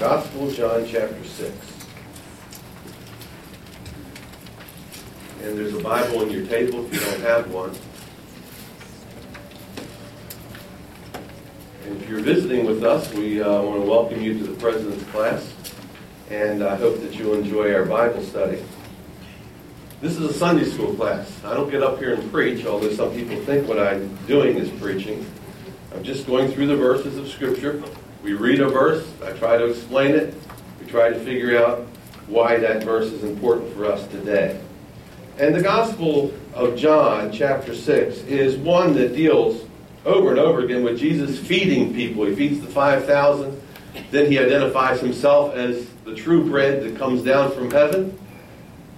Gospel of John, chapter 6. And there's a Bible on your table if you don't have one. And if you're visiting with us, we uh, want to welcome you to the President's class. And I hope that you'll enjoy our Bible study. This is a Sunday school class. I don't get up here and preach, although some people think what I'm doing is preaching. I'm just going through the verses of Scripture. We read a verse, I try to explain it, we try to figure out why that verse is important for us today. And the Gospel of John, chapter 6, is one that deals over and over again with Jesus feeding people. He feeds the 5,000. Then he identifies himself as the true bread that comes down from heaven.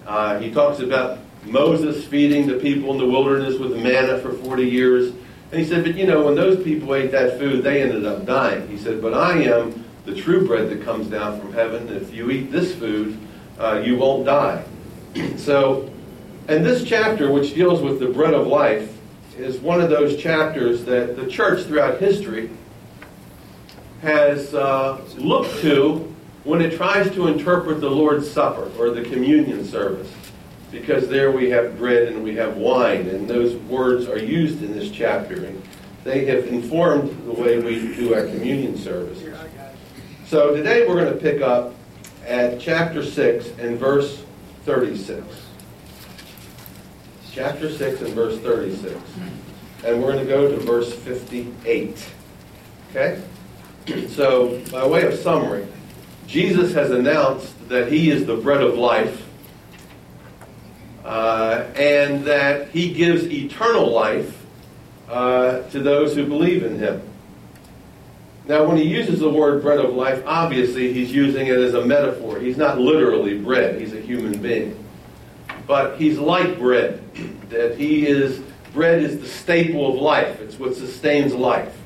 Uh, he talks about Moses feeding the people in the wilderness with manna for 40 years. And he said, but you know, when those people ate that food, they ended up dying. He said, but I am the true bread that comes down from heaven. If you eat this food, uh, you won't die. so, and this chapter, which deals with the bread of life, is one of those chapters that the church throughout history has uh, looked to when it tries to interpret the Lord's Supper or the communion service. Because there we have bread and we have wine, and those words are used in this chapter. And they have informed the way we do our communion services. So today we're going to pick up at chapter 6 and verse 36 chapter 6 and verse 36. And we're going to go to verse 58. Okay? So, by way of summary, Jesus has announced that he is the bread of life uh, and that he gives eternal life uh, to those who believe in him. Now, when he uses the word bread of life, obviously he's using it as a metaphor. He's not literally bread, he's a human being but he's like bread. That he is, bread is the staple of life. It's what sustains life.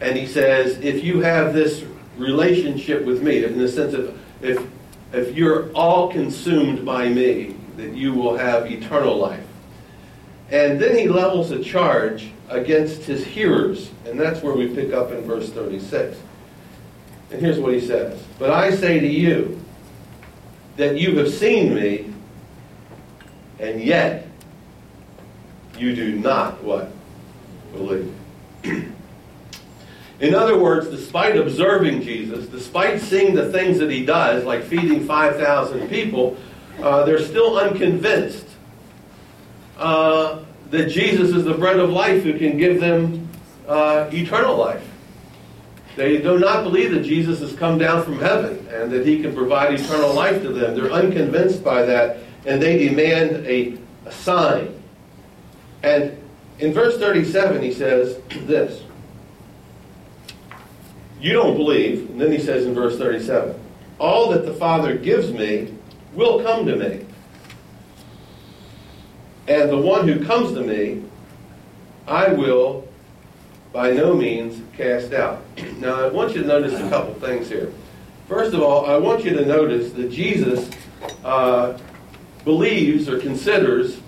And he says, if you have this relationship with me, in the sense of if, if you're all consumed by me, that you will have eternal life. And then he levels a charge against his hearers, and that's where we pick up in verse 36. And here's what he says But I say to you that you have seen me, and yet you do not what? Believe. In other words, despite observing Jesus, despite seeing the things that he does, like feeding 5,000 people, uh, they're still unconvinced uh, that Jesus is the bread of life who can give them uh, eternal life. They do not believe that Jesus has come down from heaven and that he can provide eternal life to them. They're unconvinced by that and they demand a, a sign. And in verse 37, he says this You don't believe. And then he says in verse 37 All that the Father gives me will come to me. And the one who comes to me, I will by no means cast out. Now, I want you to notice a couple things here. First of all, I want you to notice that Jesus uh, believes or considers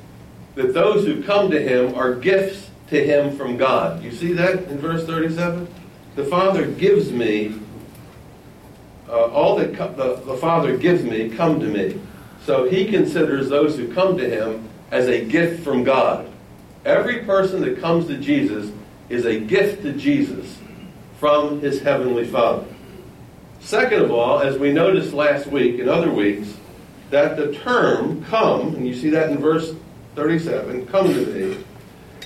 that those who come to him are gifts to him from God. You see that in verse 37? The Father gives me, uh, all that the, the Father gives me come to me. So he considers those who come to him as a gift from God. Every person that comes to Jesus is a gift to Jesus from his heavenly Father. Second of all, as we noticed last week and other weeks, that the term come, and you see that in verse 37, come to me,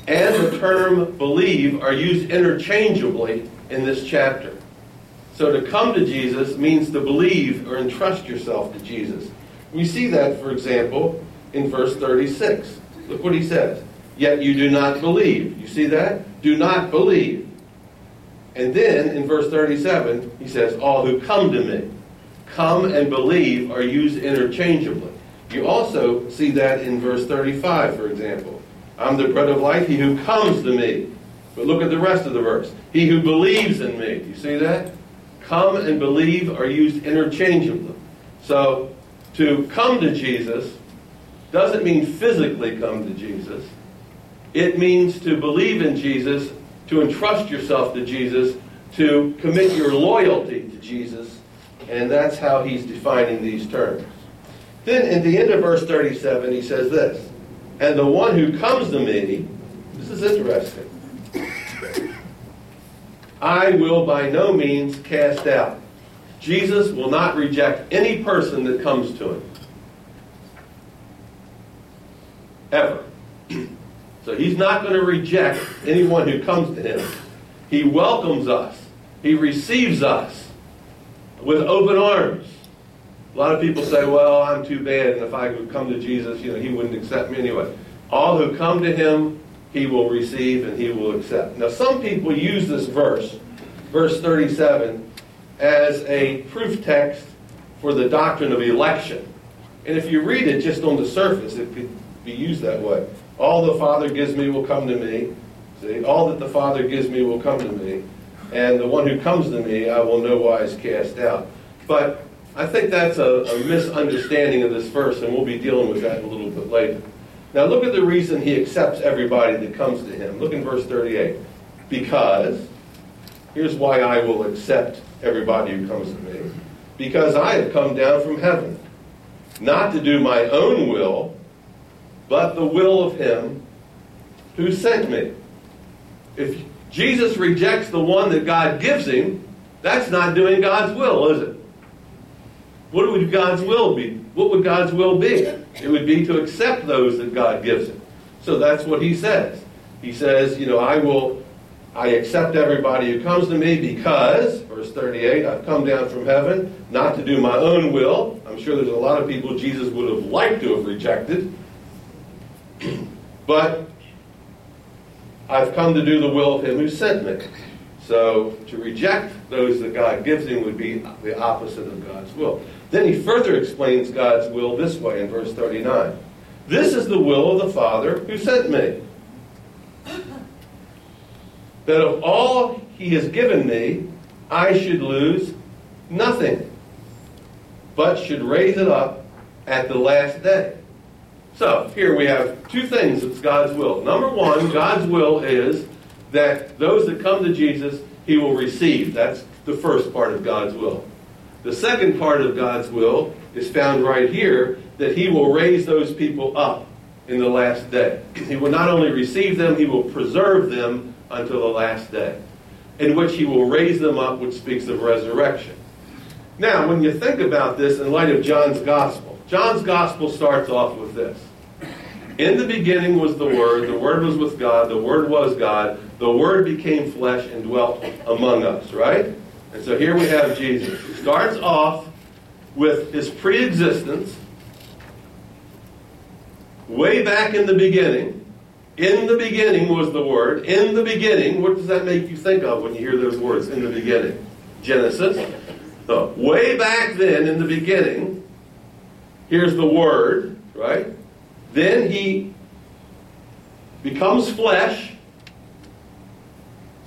and the term believe are used interchangeably in this chapter. So to come to Jesus means to believe or entrust yourself to Jesus. We see that, for example, in verse 36. Look what he says. Yet you do not believe. You see that? Do not believe. And then in verse 37, he says, All who come to me come and believe are used interchangeably. You also see that in verse 35, for example. I'm the bread of life, he who comes to me. But look at the rest of the verse. He who believes in me. Do you see that? Come and believe are used interchangeably. So to come to Jesus doesn't mean physically come to Jesus. It means to believe in Jesus, to entrust yourself to Jesus, to commit your loyalty to Jesus And that's how he's defining these terms. Then in the end of verse 37, he says this And the one who comes to me, this is interesting, I will by no means cast out. Jesus will not reject any person that comes to him. Ever. So he's not going to reject anyone who comes to him. He welcomes us. He receives us with open arms. A lot of people say, well, I'm too bad, and if I would come to Jesus, you know, he wouldn't accept me anyway. All who come to him, he will receive and he will accept. Now, some people use this verse, verse 37, as a proof text for the doctrine of election. And if you read it just on the surface, it could be used that way. All the Father gives me will come to me. See, all that the Father gives me will come to me. And the one who comes to me, I will no wise cast out. But I think that's a, a misunderstanding of this verse, and we'll be dealing with that a little bit later. Now, look at the reason he accepts everybody that comes to him. Look in verse 38. Because, here's why I will accept everybody who comes to me. Because I have come down from heaven, not to do my own will, but the will of him who sent me. If Jesus rejects the one that God gives him, that's not doing God's will, is it? What would God's will be? What would God's will be? It would be to accept those that God gives him. So that's what he says. He says, you know, I will, I accept everybody who comes to me because, verse 38, I've come down from heaven not to do my own will. I'm sure there's a lot of people Jesus would have liked to have rejected. but I've come to do the will of him who sent me. So to reject those that God gives him would be the opposite of God's will. Then he further explains God's will this way in verse 39. This is the will of the Father who sent me. That of all he has given me, I should lose nothing, but should raise it up at the last day. So here we have two things that's God's will. Number one, God's will is that those that come to Jesus, he will receive. That's the first part of God's will. The second part of God's will is found right here that he will raise those people up in the last day. He will not only receive them, he will preserve them until the last day, in which he will raise them up, which speaks of resurrection. Now, when you think about this in light of John's gospel, John's gospel starts off with this. In the beginning was the Word, the Word was with God, the Word was God, the Word became flesh and dwelt among us, right? And so here we have Jesus. He starts off with his pre existence, way back in the beginning. In the beginning was the Word. In the beginning, what does that make you think of when you hear those words, in the beginning? Genesis. So, way back then, in the beginning, here's the Word, right? Then he becomes flesh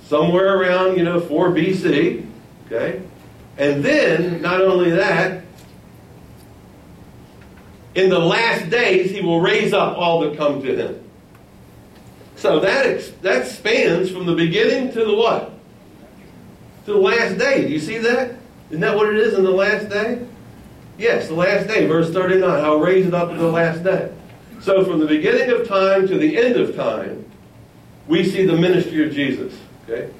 somewhere around, you know, 4 BC. Okay? And then, not only that, in the last days, he will raise up all that come to him. So that, that spans from the beginning to the what? To the last day. Do you see that? Isn't that what it is in the last day? Yes, the last day, verse 39. I'll raise it up to the last day. So from the beginning of time to the end of time, we see the ministry of Jesus. Okay?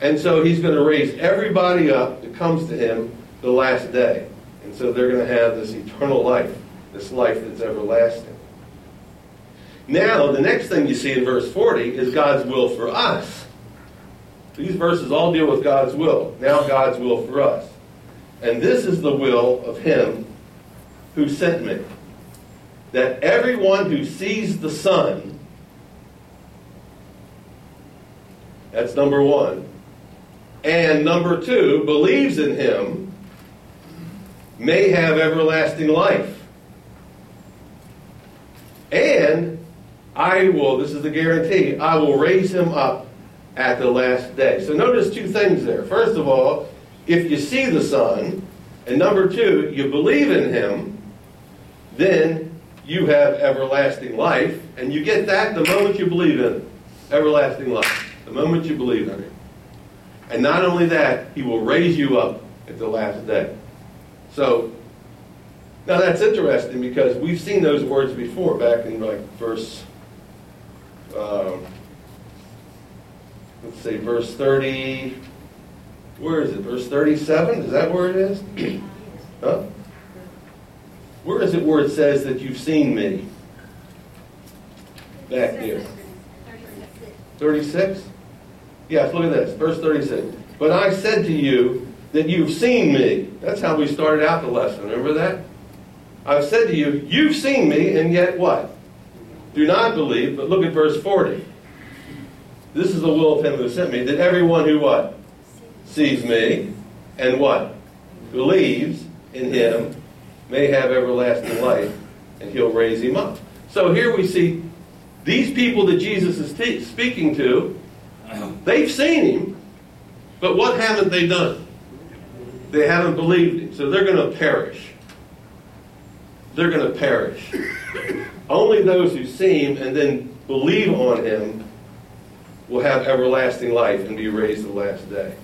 And so he's going to raise everybody up that comes to him the last day. And so they're going to have this eternal life, this life that's everlasting. Now, the next thing you see in verse 40 is God's will for us. These verses all deal with God's will. Now, God's will for us. And this is the will of Him who sent me. That everyone who sees the Son, that's number one, and number two, believes in him, may have everlasting life. And I will, this is the guarantee, I will raise him up at the last day. So notice two things there. First of all, if you see the Son, and number two, you believe in him, then you have everlasting life, and you get that the moment you believe in it. Everlasting life. The moment you believe in it. And not only that, he will raise you up at the last day. So, now that's interesting because we've seen those words before back in like verse, um, let's say verse 30, where is it? Verse 37? Is that where it is? huh? Where is it where it says that you've seen me? Back there. 36? Yes, look at this. Verse 36. But I said to you that you've seen me. That's how we started out the lesson. Remember that? I've said to you, you've seen me, and yet what? Do not believe, but look at verse 40. This is the will of him who sent me, that everyone who what? Sees me, and what? Believes in him, may have everlasting life, and he'll raise him up. So here we see these people that Jesus is speaking to, they've seen him, but what haven't they done? They haven't believed him, so they're going to perish. They're going to perish. Only those who see him and then believe on him will have everlasting life and be raised the last day.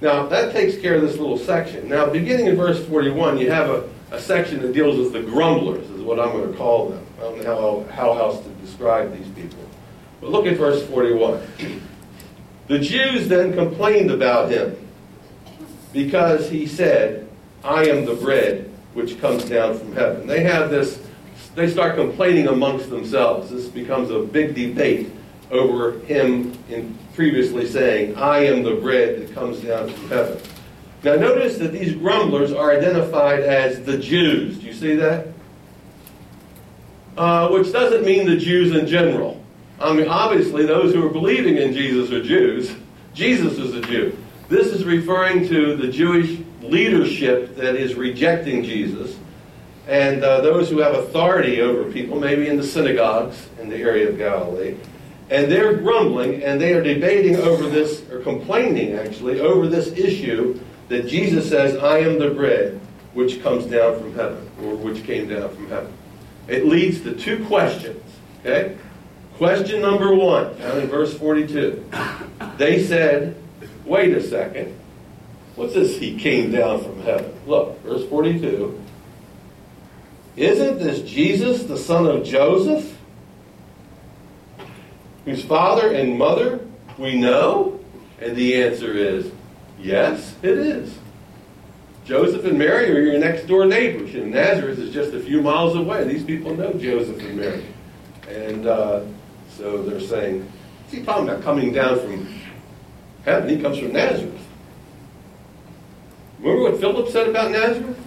Now, that takes care of this little section. Now, beginning in verse 41, you have a, a section that deals with the grumblers, is what I'm going to call them. I don't know how, how else to describe these people. But look at verse 41. The Jews then complained about him because he said, I am the bread which comes down from heaven. They have this, they start complaining amongst themselves. This becomes a big debate over him in previously saying, I am the bread that comes down from heaven. Now notice that these grumblers are identified as the Jews. Do you see that? Uh, which doesn't mean the Jews in general. I mean, obviously, those who are believing in Jesus are Jews. Jesus is a Jew. This is referring to the Jewish leadership that is rejecting Jesus and uh, those who have authority over people, maybe in the synagogues in the area of Galilee. And they're grumbling and they are debating over this, or complaining actually, over this issue that Jesus says, I am the bread which comes down from heaven, or which came down from heaven. It leads to two questions. Okay? Question number one, found in verse 42. They said, wait a second. What's this he came down from heaven? Look, verse 42. Isn't this Jesus, the son of Joseph, whose father and mother we know? And the answer is, yes, it is. Joseph and Mary are your next door neighbors. And Nazareth is just a few miles away. These people know Joseph and Mary. And uh, so they're saying, he talking about coming down from heaven? He comes from Nazareth. Remember what Philip said about Nazareth?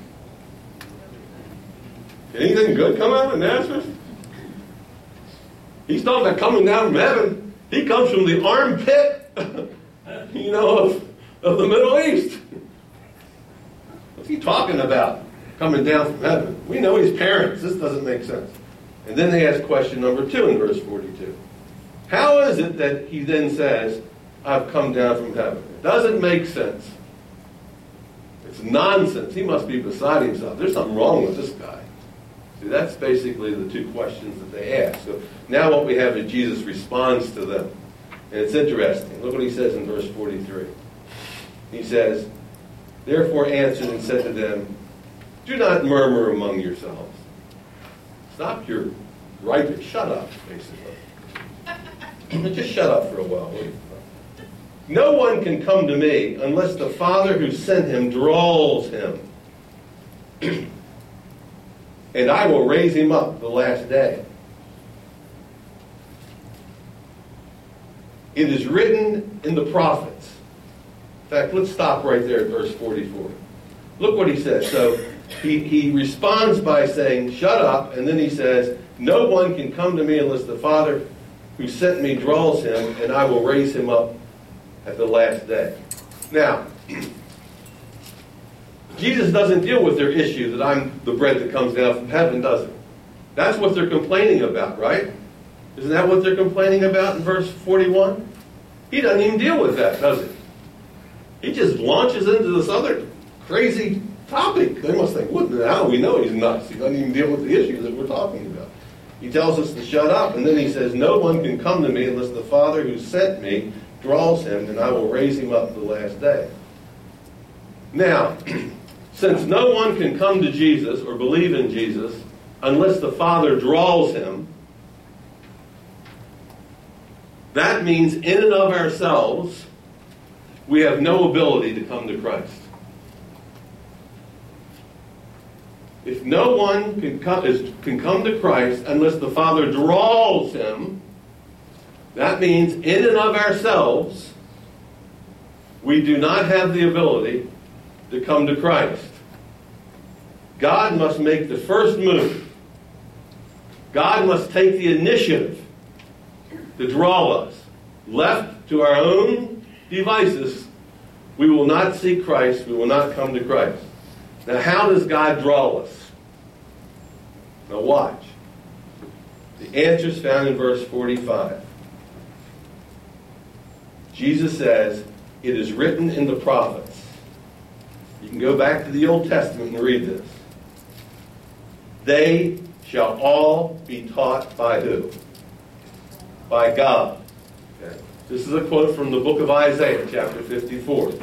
Anything good come out of Nazareth? He's talking about coming down from heaven. He comes from the armpit, you know, of, of the Middle East. What's he talking about? Coming down from heaven. We know his parents. This doesn't make sense. And then they ask question number two in verse 42. How is it that he then says, I've come down from heaven? It doesn't make sense. It's nonsense. He must be beside himself. There's something wrong with this guy. See, that's basically the two questions that they ask. So now what we have is Jesus responds to them. And it's interesting. Look what he says in verse 43. He says, Therefore answered and said to them, Do not murmur among yourselves. Stop your griping. Shut up, basically. Just shut up for a while. No one can come to me unless the Father who sent him draws him. and I will raise him up the last day. It is written in the prophets. In fact, let's stop right there at verse 44. Look what he says. So he, he responds by saying, Shut up. And then he says, No one can come to me unless the Father who sent me draws him, and I will raise him up at the last day. Now, Jesus doesn't deal with their issue that I'm the bread that comes down from heaven, does it? That's what they're complaining about, right? Isn't that what they're complaining about in verse 41? He doesn't even deal with that, does he? He just launches into this other crazy topic. They must think, what now we know he's nuts. He doesn't even deal with the issue that we're talking about. He tells us to shut up, and then he says, No one can come to me unless the Father who sent me draws him, and I will raise him up the last day. Now, Since no one can come to Jesus or believe in Jesus unless the Father draws him, that means in and of ourselves, we have no ability to come to Christ. If no one can come, is, can come to Christ unless the Father draws him, that means in and of ourselves, we do not have the ability to come to Christ. God must make the first move. God must take the initiative to draw us. Left to our own devices, we will not seek Christ, we will not come to Christ. Now, how does God draw us? Now, watch. The answer is found in verse 45. Jesus says, It is written in the prophets. You can go back to the Old Testament and read this. They shall all be taught by who? By God. Okay. This is a quote from the book of Isaiah, chapter 54.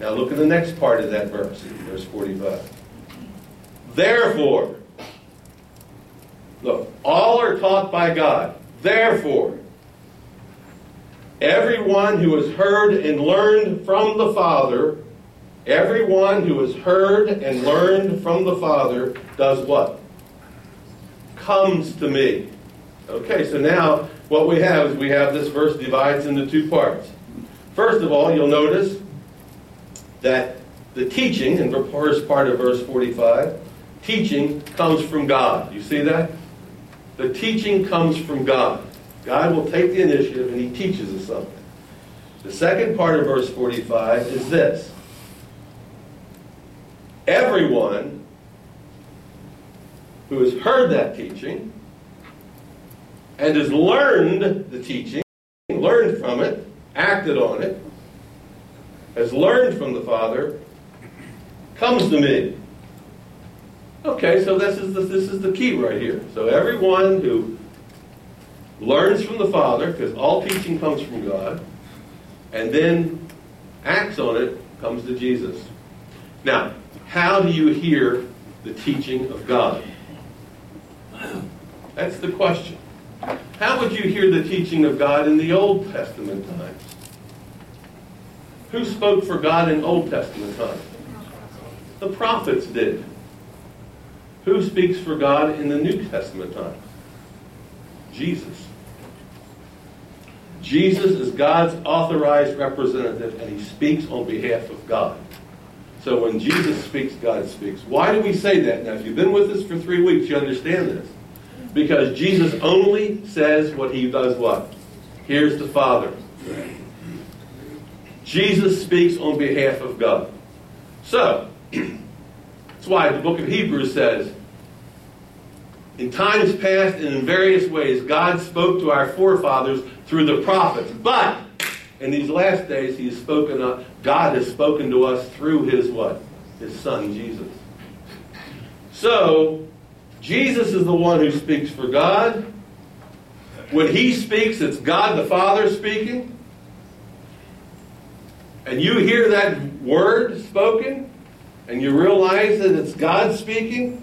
Now look at the next part of that verse, verse 45. Therefore, look, all are taught by God. Therefore, everyone who has heard and learned from the Father, everyone who has heard and learned from the Father does what? Comes to me. Okay, so now what we have is we have this verse divides into two parts. First of all, you'll notice that the teaching, in the first part of verse 45, teaching comes from God. You see that? The teaching comes from God. God will take the initiative and he teaches us something. The second part of verse 45 is this. Everyone who has heard that teaching and has learned the teaching, learned from it, acted on it, has learned from the Father, comes to me. Okay, so this is the, this is the key right here. So everyone who learns from the Father, because all teaching comes from God, and then acts on it, comes to Jesus. Now, how do you hear the teaching of God? That's the question. How would you hear the teaching of God in the Old Testament times? Who spoke for God in Old Testament times? The prophets did. Who speaks for God in the New Testament times? Jesus. Jesus is God's authorized representative and he speaks on behalf of God. So when Jesus speaks, God speaks. Why do we say that? Now, if you've been with us for three weeks, you understand this. Because Jesus only says what he does what? hears the Father. Jesus speaks on behalf of God. So, that's why the book of Hebrews says, in times past and in various ways, God spoke to our forefathers through the prophets. But in these last days, He has spoken. Uh, God has spoken to us through His what? His Son Jesus. So Jesus is the one who speaks for God. When He speaks, it's God the Father speaking. And you hear that word spoken, and you realize that it's God speaking.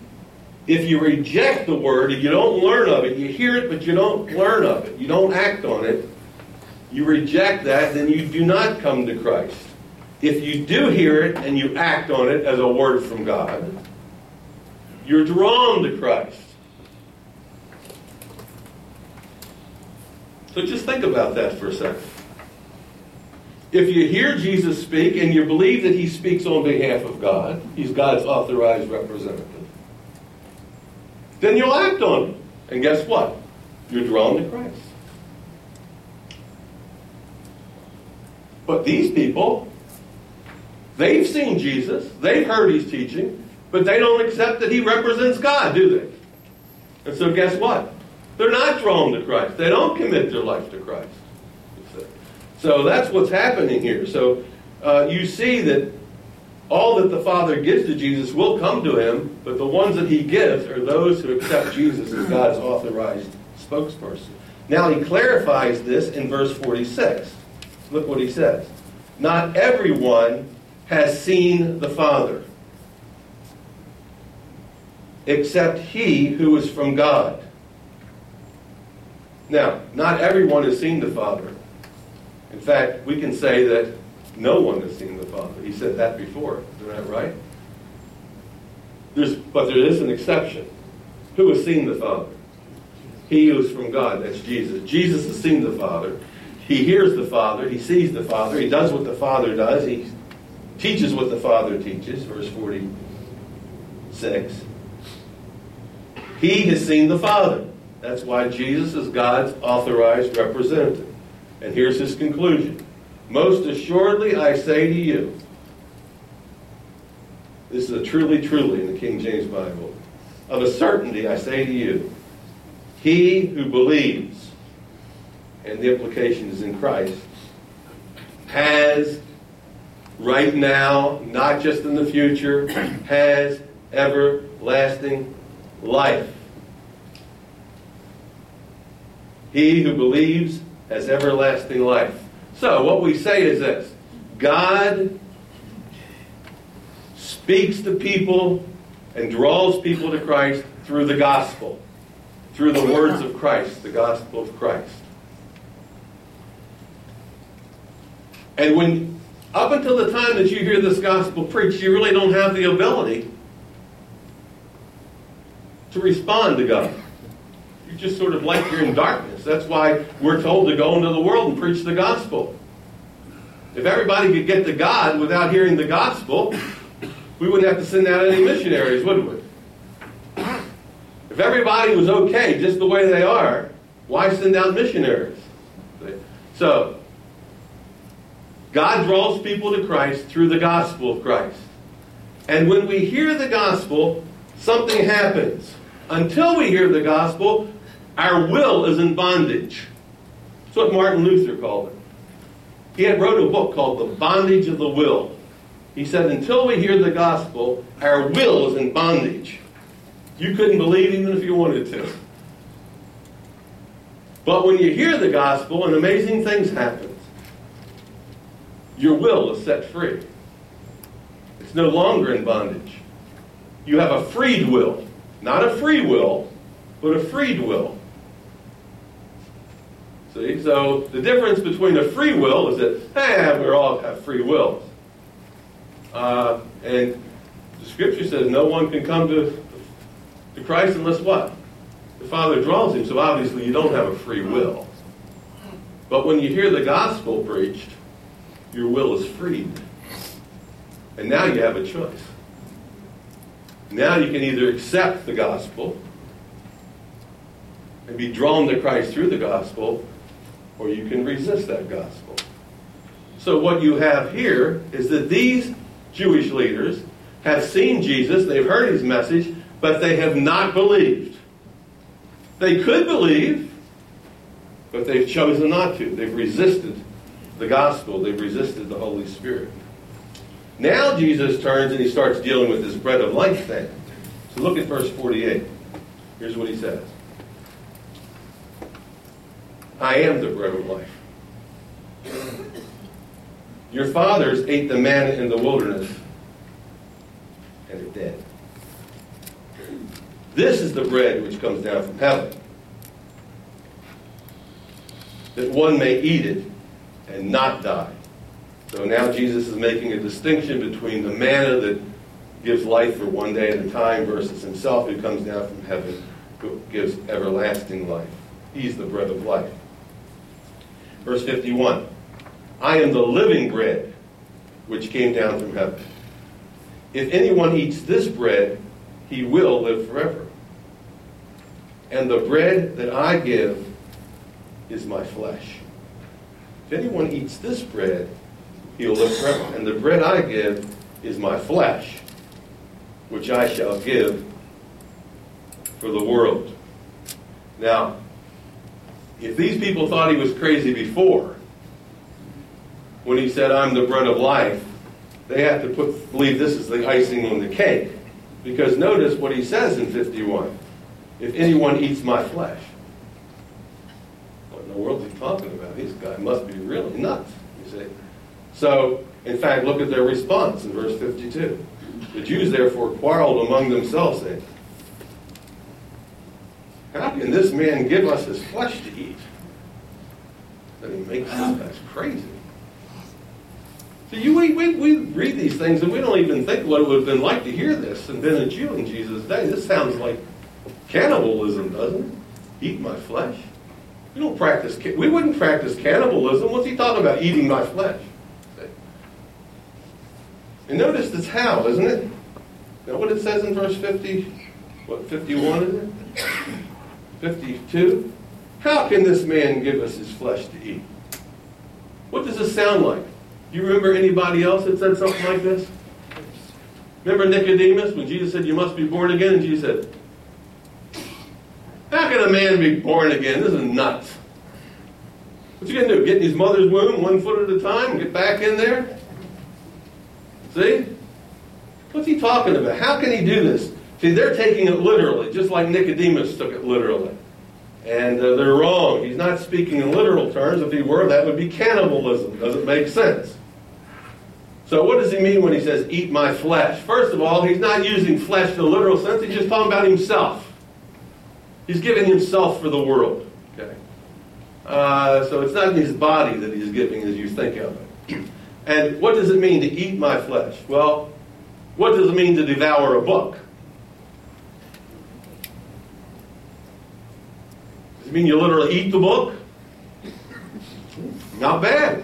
If you reject the word and you don't learn of it, you hear it, but you don't learn of it, you don't act on it, you reject that, then you do not come to Christ. If you do hear it and you act on it as a word from God, you're drawn to Christ. So just think about that for a second. If you hear Jesus speak and you believe that he speaks on behalf of God, he's God's authorized representative, then you'll act on it. And guess what? You're drawn to Christ. But these people, they've seen Jesus, they've heard his teaching, but they don't accept that he represents God, do they? And so guess what? They're not drawn to Christ. They don't commit their life to Christ. So that's what's happening here. So uh, you see that all that the Father gives to Jesus will come to him, but the ones that he gives are those who accept Jesus as God's authorized spokesperson. Now he clarifies this in verse 46. Look what he says. Not everyone has seen the Father, except he who is from God. Now, not everyone has seen the Father. In fact, we can say that no one has seen the Father. He said that before. Isn't that right? There's, but there is an exception. Who has seen the Father? He who is from God. That's Jesus. Jesus has seen the Father. He hears the Father. He sees the Father. He does what the Father does. He teaches what the Father teaches. Verse 46. He has seen the Father. That's why Jesus is God's authorized representative. And here's his conclusion Most assuredly, I say to you, this is a truly, truly in the King James Bible. Of a certainty, I say to you, he who believes, and the implication is in Christ, has right now, not just in the future, has everlasting life. He who believes has everlasting life. So, what we say is this God speaks to people and draws people to Christ through the gospel, through the words of Christ, the gospel of Christ. And when, up until the time that you hear this gospel preached, you really don't have the ability to respond to God. You just sort of like you're in darkness. That's why we're told to go into the world and preach the gospel. If everybody could get to God without hearing the gospel, we wouldn't have to send out any missionaries, would we? If everybody was okay just the way they are, why send out missionaries? So, God draws people to Christ through the gospel of Christ. And when we hear the gospel, something happens. Until we hear the gospel, our will is in bondage. That's what Martin Luther called it. He had wrote a book called The Bondage of the Will. He said, until we hear the gospel, our will is in bondage. You couldn't believe even if you wanted to. But when you hear the gospel, an amazing things happen. Your will is set free. It's no longer in bondage. You have a freed will. Not a free will, but a freed will. See, so the difference between a free will is that, hey, we all have free wills. Uh, and the scripture says no one can come to, to Christ unless what? The Father draws him. So obviously you don't have a free will. But when you hear the gospel preached, your will is freed. And now you have a choice. Now you can either accept the gospel and be drawn to Christ through the gospel, or you can resist that gospel. So what you have here is that these Jewish leaders have seen Jesus, they've heard his message, but they have not believed. They could believe, but they've chosen not to. They've resisted the gospel, they've resisted the Holy Spirit. Now Jesus turns and he starts dealing with this bread of life thing. So look at verse 48. Here's what he says I am the bread of life. Your fathers ate the manna in the wilderness and are dead. This is the bread which comes down from heaven, that one may eat it and not die. So now Jesus is making a distinction between the manna that gives life for one day at a time versus himself who comes down from heaven who gives everlasting life. He's the bread of life. Verse 51 I am the living bread which came down from heaven. If anyone eats this bread, he will live forever. And the bread that I give is my flesh. If anyone eats this bread, he'll live forever. And the bread I give is my flesh, which I shall give for the world. Now, if these people thought he was crazy before, when he said, I'm the bread of life, they have to put, believe this is the icing on the cake. Because notice what he says in 51 if anyone eats my flesh. What in the world is he talking about? This guy must be really nuts, you see. So, in fact, look at their response in verse 52. The Jews therefore quarreled among themselves, saying, How can this man give us his flesh to eat? That he makes us, that's crazy. So you, we, we, we read these things and we don't even think what it would have been like to hear this and been a Jew in Jesus' day. This sounds like cannibalism, doesn't it? Eat my flesh. We don't practice. We wouldn't practice cannibalism. What's he talking about? Eating my flesh. And notice this how, isn't it? Now what it says in verse 50, what, 51 is it? 52? How can this man give us his flesh to eat? What does this sound like? Do you remember anybody else that said something like this? Remember Nicodemus when Jesus said, You must be born again? And Jesus said, How can a man be born again? This is nuts. What you gonna do? Get in his mother's womb one foot at a time, get back in there? See? What's he talking about? How can he do this? See, they're taking it literally, just like Nicodemus took it literally. And uh, they're wrong. He's not speaking in literal terms. If he were, that would be cannibalism. Doesn't make sense. So what does he mean when he says, eat my flesh? First of all, he's not using flesh in a literal sense. He's just talking about himself. He's giving himself for the world. Okay. Uh, so it's not his body that he's giving as you think of it. And what does it mean to eat my flesh? Well, what does it mean to devour a book? Does it mean you literally eat the book? Not bad.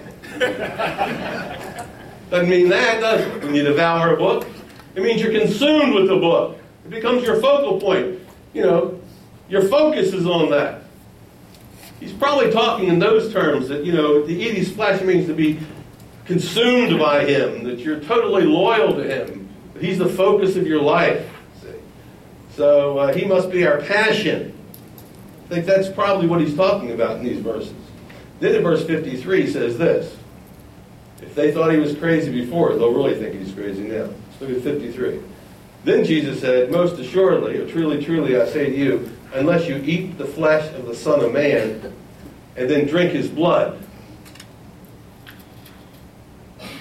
Doesn't mean that, does it? When you devour a book, it means you're consumed with the book. It becomes your focal point. You know, your focus is on that. He's probably talking in those terms that, you know, to eat flesh means to be consumed by Him, that you're totally loyal to Him. that He's the focus of your life. See? So uh, He must be our passion. I think that's probably what He's talking about in these verses. Then in verse 53 says this. If they thought he was crazy before, they'll really think he's crazy now. Look at 53. Then Jesus said, Most assuredly, or truly, truly, I say to you, unless you eat the flesh of the Son of Man and then drink his blood,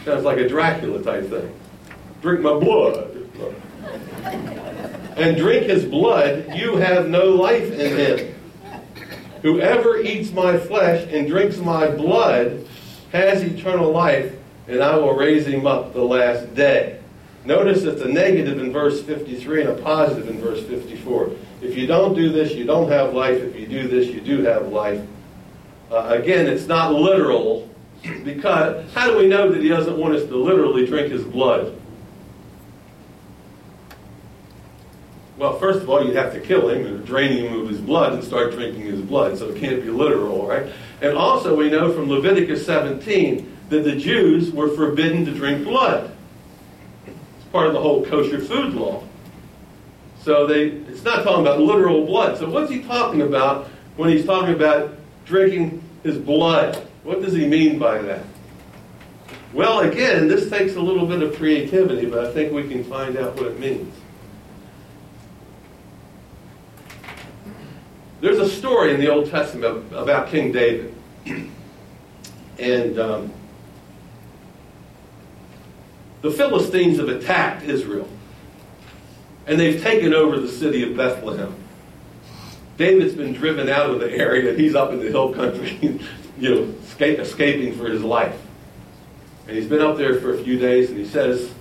Sounds like a Dracula type thing. Drink my blood. And drink his blood, you have no life in him. Whoever eats my flesh and drinks my blood has eternal life, and I will raise him up the last day. Notice it's a negative in verse 53 and a positive in verse 54. If you don't do this, you don't have life. If you do this, you do have life. Uh, again, it's not literal because how do we know that he doesn't want us to literally drink his blood? Well, first of all, you'd have to kill him and drain him of his blood and start drinking his blood, so it can't be literal, right? And also, we know from Leviticus 17 that the Jews were forbidden to drink blood. It's part of the whole kosher food law. So they, it's not talking about literal blood. So what's he talking about when he's talking about drinking his blood? What does he mean by that? Well, again, this takes a little bit of creativity, but I think we can find out what it means. There's a story in the Old Testament about King David. And um, the Philistines have attacked Israel. And they've taken over the city of Bethlehem. David's been driven out of the area. He's up in the hill country, you know, escaping for his life. And he's been up there for a few days, and he says,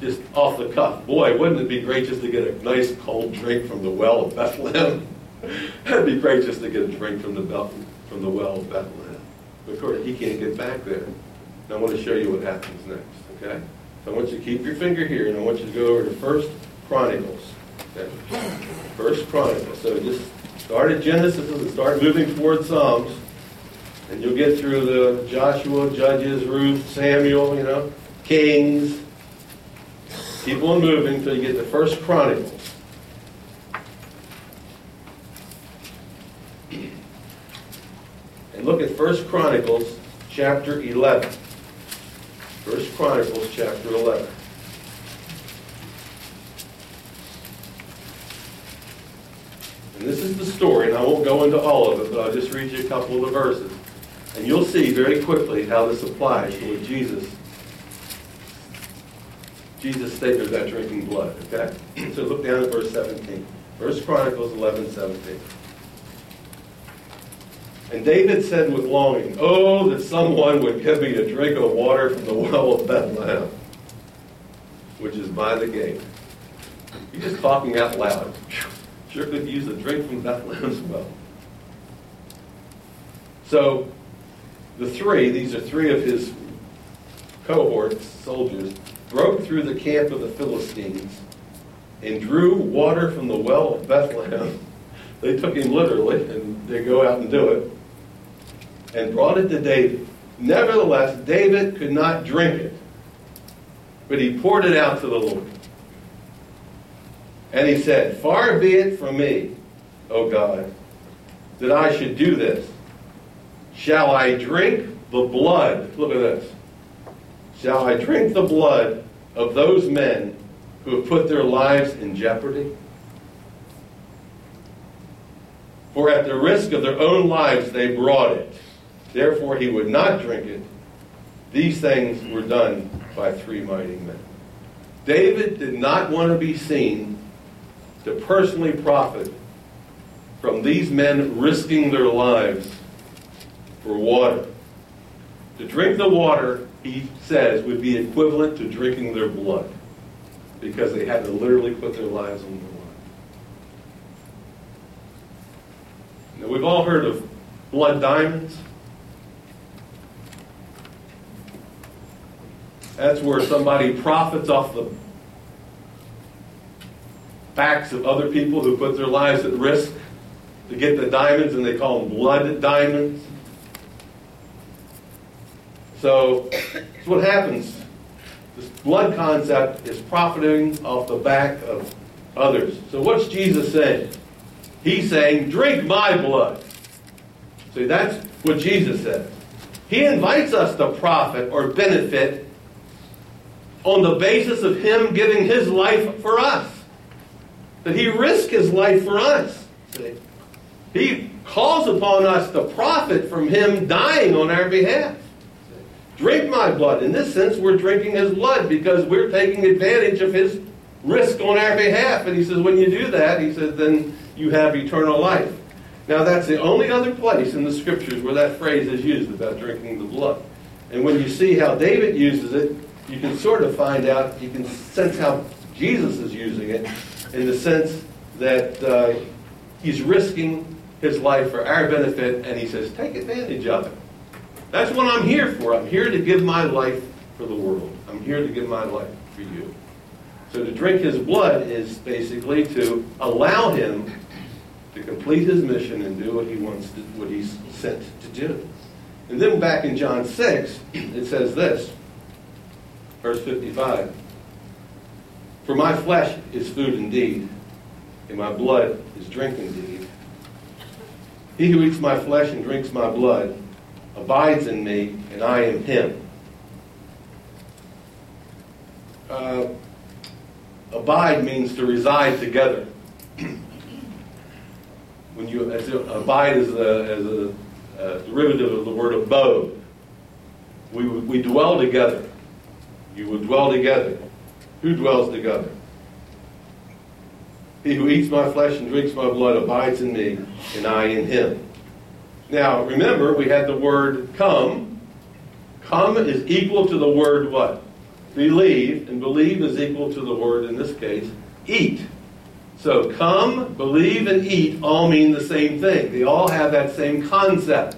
just off the cuff, boy, wouldn't it be great just to get a nice cold drink from the well of Bethlehem? It'd be great just to get a drink from the, from the well of Bethlehem. But of course, he can't get back there. And I want to show you what happens next, okay? So I want you to keep your finger here, and I want you to go over to First Chronicles. Okay? First Chronicles. So just start at Genesis and start moving toward Psalms. And you'll get through the Joshua, Judges, Ruth, Samuel, you know, Kings. Keep on moving until you get to First Chronicles. And look at First Chronicles chapter 11. First Chronicles chapter 11. And this is the story, and I won't go into all of it, but I'll just read you a couple of the verses. And you'll see very quickly how this applies to what Jesus Jesus' statement about drinking blood, okay? So look down at verse 17. First Chronicles 11, 17. And David said with longing, Oh, that someone would give me a drink of water from the well of Bethlehem, which is by the gate. He's just talking out loud. Sure could use a drink from Bethlehem's well. So, the three, these are three of his cohorts, soldiers, broke through the camp of the Philistines and drew water from the well of Bethlehem. They took him literally, and they go out and do it, and brought it to David. Nevertheless, David could not drink it, but he poured it out to the Lord. And he said, Far be it from me, O God, that I should do this. Shall I drink the blood? Look at this. Shall I drink the blood of those men who have put their lives in jeopardy? For at the risk of their own lives they brought it. Therefore he would not drink it. These things were done by three mighty men. David did not want to be seen to personally profit from these men risking their lives for water. To drink the water, he says, would be equivalent to drinking their blood because they had to literally put their lives on the line. Now, we've all heard of blood diamonds. That's where somebody profits off the backs of other people who put their lives at risk to get the diamonds, and they call them blood diamonds. So, that's what happens. This blood concept is profiting off the back of others. So, what's Jesus saying? He's saying, drink my blood. See, that's what Jesus says. He invites us to profit or benefit on the basis of Him giving His life for us. That He risked His life for us. See? He calls upon us to profit from Him dying on our behalf. Drink my blood. In this sense, we're drinking His blood because we're taking advantage of His risk on our behalf. And He says, when you do that, He says, then you have eternal life. Now, that's the only other place in the Scriptures where that phrase is used about drinking the blood. And when you see how David uses it, you can sort of find out, you can sense how Jesus is using it in the sense that uh, he's risking his life for our benefit, and he says, take advantage of it. That's what I'm here for. I'm here to give my life for the world. I'm here to give my life for you. So to drink his blood is basically to allow him to complete his mission and do what he wants to, what he's sent to do. And then back in John 6, it says this, verse 55. For my flesh is food indeed, and my blood is drink indeed. He who eats my flesh and drinks my blood abides in me, and I in him. Uh, abide means to reside together. when you abide is a, as a, a, derivative of the word abode. We, we dwell together. You would dwell together. Who dwells together? He who eats my flesh and drinks my blood abides in me, and I in him. Now, remember, we had the word come. Come is equal to the word what? Believe, and believe is equal to the word, in this case, eat. So come, believe, and eat all mean the same thing. They all have that same concept.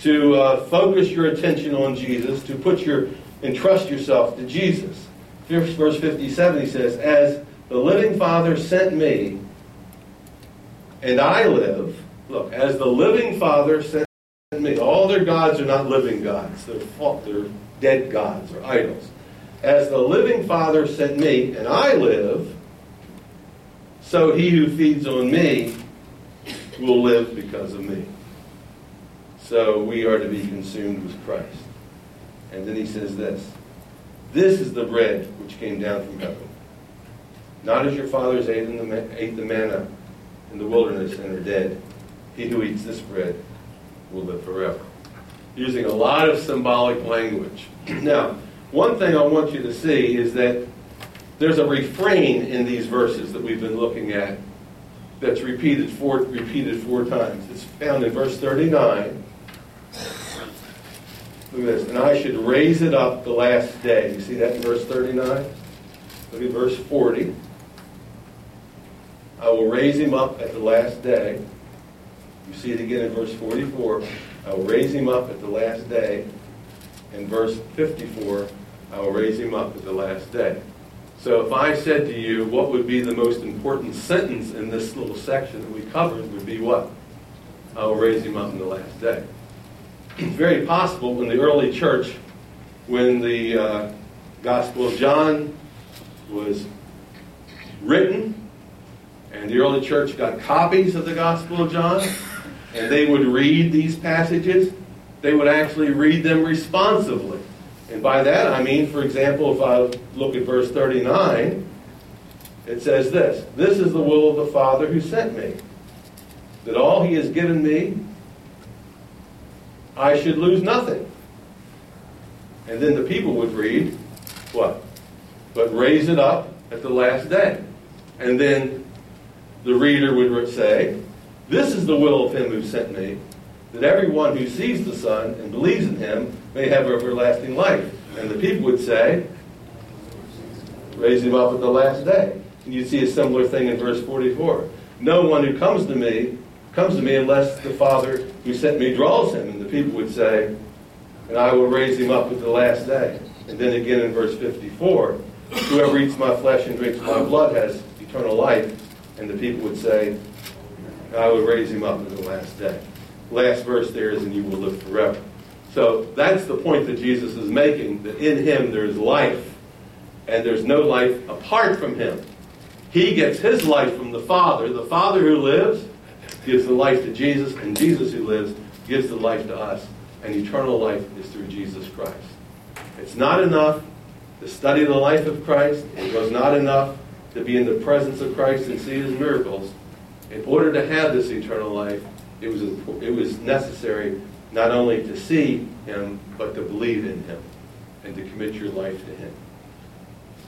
To uh, focus your attention on Jesus, to put your, entrust yourself to Jesus. Verse 57, he says, As the living Father sent me, and I live, look, as the living Father sent me, all their gods are not living gods, they're, they're dead gods or idols. As the living Father sent me, and I live, so he who feeds on me will live because of me. So we are to be consumed with Christ. And then he says this This is the bread which came down from heaven. Not as your fathers ate, the, ate the manna in the wilderness and are dead. He who eats this bread will live forever. using a lot of symbolic language. Now, one thing I want you to see is that there's a refrain in these verses that we've been looking at that's repeated four, repeated four times. It's found in verse 39. Look at this. And I should raise it up the last day. You see that in verse 39? Look at verse 40. I will raise him up at the last day. You see it again in verse 44. I will raise him up at the last day. In verse 54, I will raise him up at the last day. So if I said to you, what would be the most important sentence in this little section that we covered would be what? I will raise him up in the last day. It's very possible in the early church, when the uh, Gospel of John was written, and the early church got copies of the Gospel of John, and they would read these passages, they would actually read them responsively. And by that I mean, for example, if I look at verse 39, it says this This is the will of the Father who sent me, that all he has given me, I should lose nothing. And then the people would read, what? But raise it up at the last day. And then the reader would say, This is the will of him who sent me, that everyone who sees the Son and believes in him may have everlasting life. And the people would say, Raise him up at the last day. And you see a similar thing in verse 44. No one who comes to me comes to me unless the Father who sent me draws him. And the people would say, And I will raise him up at the last day. And then again in verse 54, Whoever eats my flesh and drinks my blood has eternal life. And the people would say, I will raise him up at the last day. Last verse there is, and you will live forever. So that's the point that Jesus is making, that in him there's life, and there's no life apart from him. He gets his life from the Father. The Father who lives gives the life to Jesus, and Jesus who lives gives the life to us. And eternal life is through Jesus Christ. It's not enough to study the life of Christ. It was not enough to be in the presence of Christ and see his miracles. In order to have this eternal life, it was, it was necessary not only to see him, but to believe in him and to commit your life to him.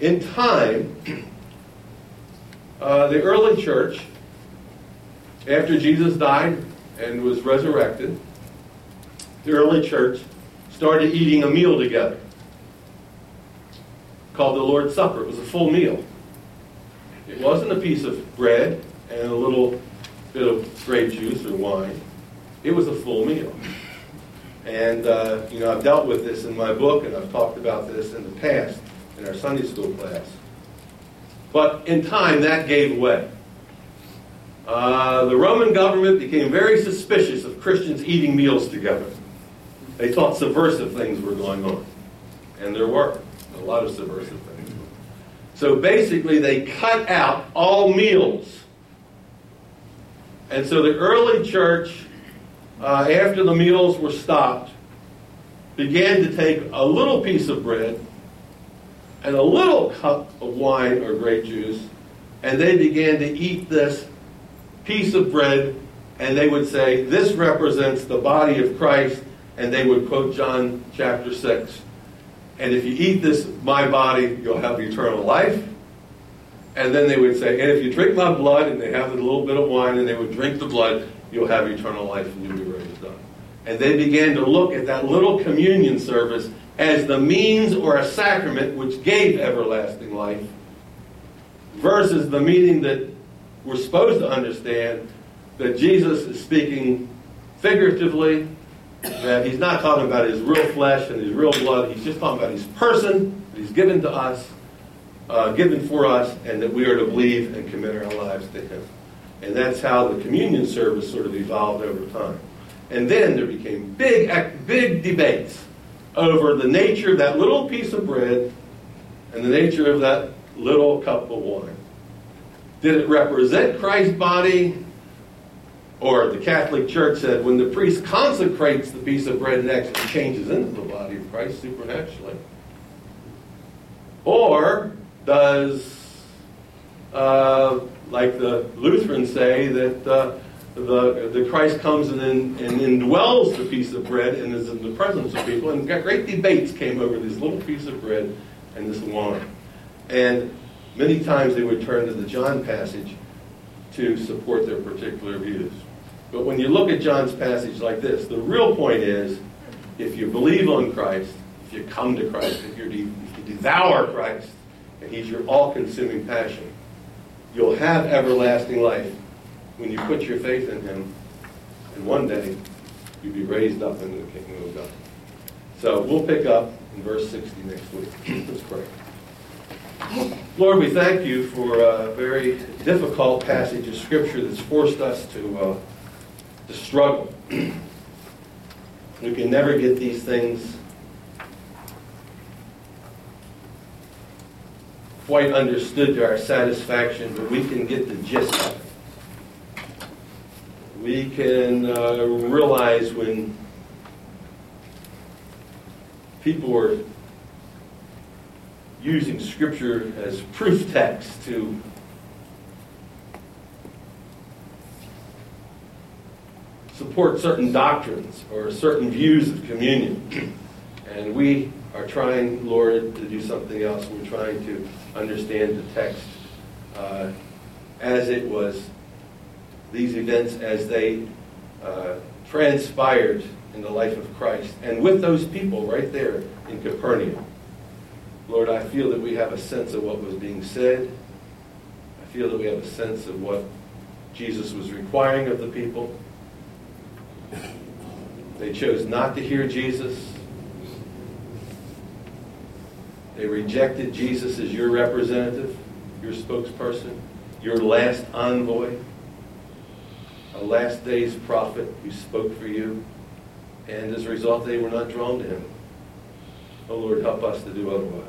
In time, uh, the early church, after Jesus died and was resurrected, the early church started eating a meal together called the Lord's Supper. It was a full meal. It wasn't a piece of bread and a little bit of grape juice or wine. It was a full meal. And, uh, you know, I've dealt with this in my book, and I've talked about this in the past in our Sunday school class. But in time, that gave way. Uh, the Roman government became very suspicious of Christians eating meals together. They thought subversive things were going on. And there were a lot of subversive things. So basically, they cut out all meals. And so the early church uh, after the meals were stopped, began to take a little piece of bread and a little cup of wine or grape juice, and they began to eat this piece of bread, and they would say, This represents the body of Christ, and they would quote John chapter 6. And if you eat this, my body, you'll have eternal life. And then they would say, And if you drink my blood, and they have a little bit of wine, and they would drink the blood, you'll have eternal life and you'll be raised up. And they began to look at that little communion service as the means or a sacrament which gave everlasting life versus the meaning that we're supposed to understand that Jesus is speaking figuratively, that he's not talking about his real flesh and his real blood. He's just talking about his person that he's given to us, uh, given for us, and that we are to believe and commit our lives to him. And that's how the communion service sort of evolved over time. And then there became big, big debates over the nature of that little piece of bread and the nature of that little cup of wine. Did it represent Christ's body? Or the Catholic Church said when the priest consecrates the piece of bread, it actually changes into the body of Christ supernaturally. Or does uh, like the Lutherans say, that uh, the, the Christ comes and, in, and indwells the piece of bread and is in the presence of people. And great debates came over this little piece of bread and this wine. And many times they would turn to the John passage to support their particular views. But when you look at John's passage like this, the real point is if you believe on Christ, if you come to Christ, if, you if you devour Christ, and He's your all consuming passion, you'll have everlasting life when you put your faith in Him. And one day, you'll be raised up into the kingdom of God. So we'll pick up in verse 60 next week. Let's pray. Lord, we thank you for a very difficult passage of Scripture that's forced us to, uh, to struggle. we can never get these things quite understood to our satisfaction, but we can get the gist of it. We can uh, realize when people are using Scripture as proof text to support certain doctrines or certain views of communion. And we are trying, Lord, to do something else. We're trying to understand the text uh, as it was, these events as they uh, transpired in the life of Christ. And with those people right there in Capernaum. Lord, I feel that we have a sense of what was being said. I feel that we have a sense of what Jesus was requiring of the people. They chose not to hear Jesus. They rejected Jesus as your representative, your spokesperson, your last envoy, a last days prophet who spoke for you. And as a result, they were not drawn to him. Oh Lord, help us to do otherwise.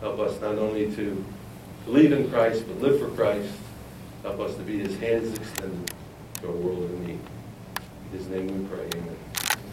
Help us not only to believe in Christ, but live for Christ. Help us to be his hands extended to a world in need. In his name we pray. Amen.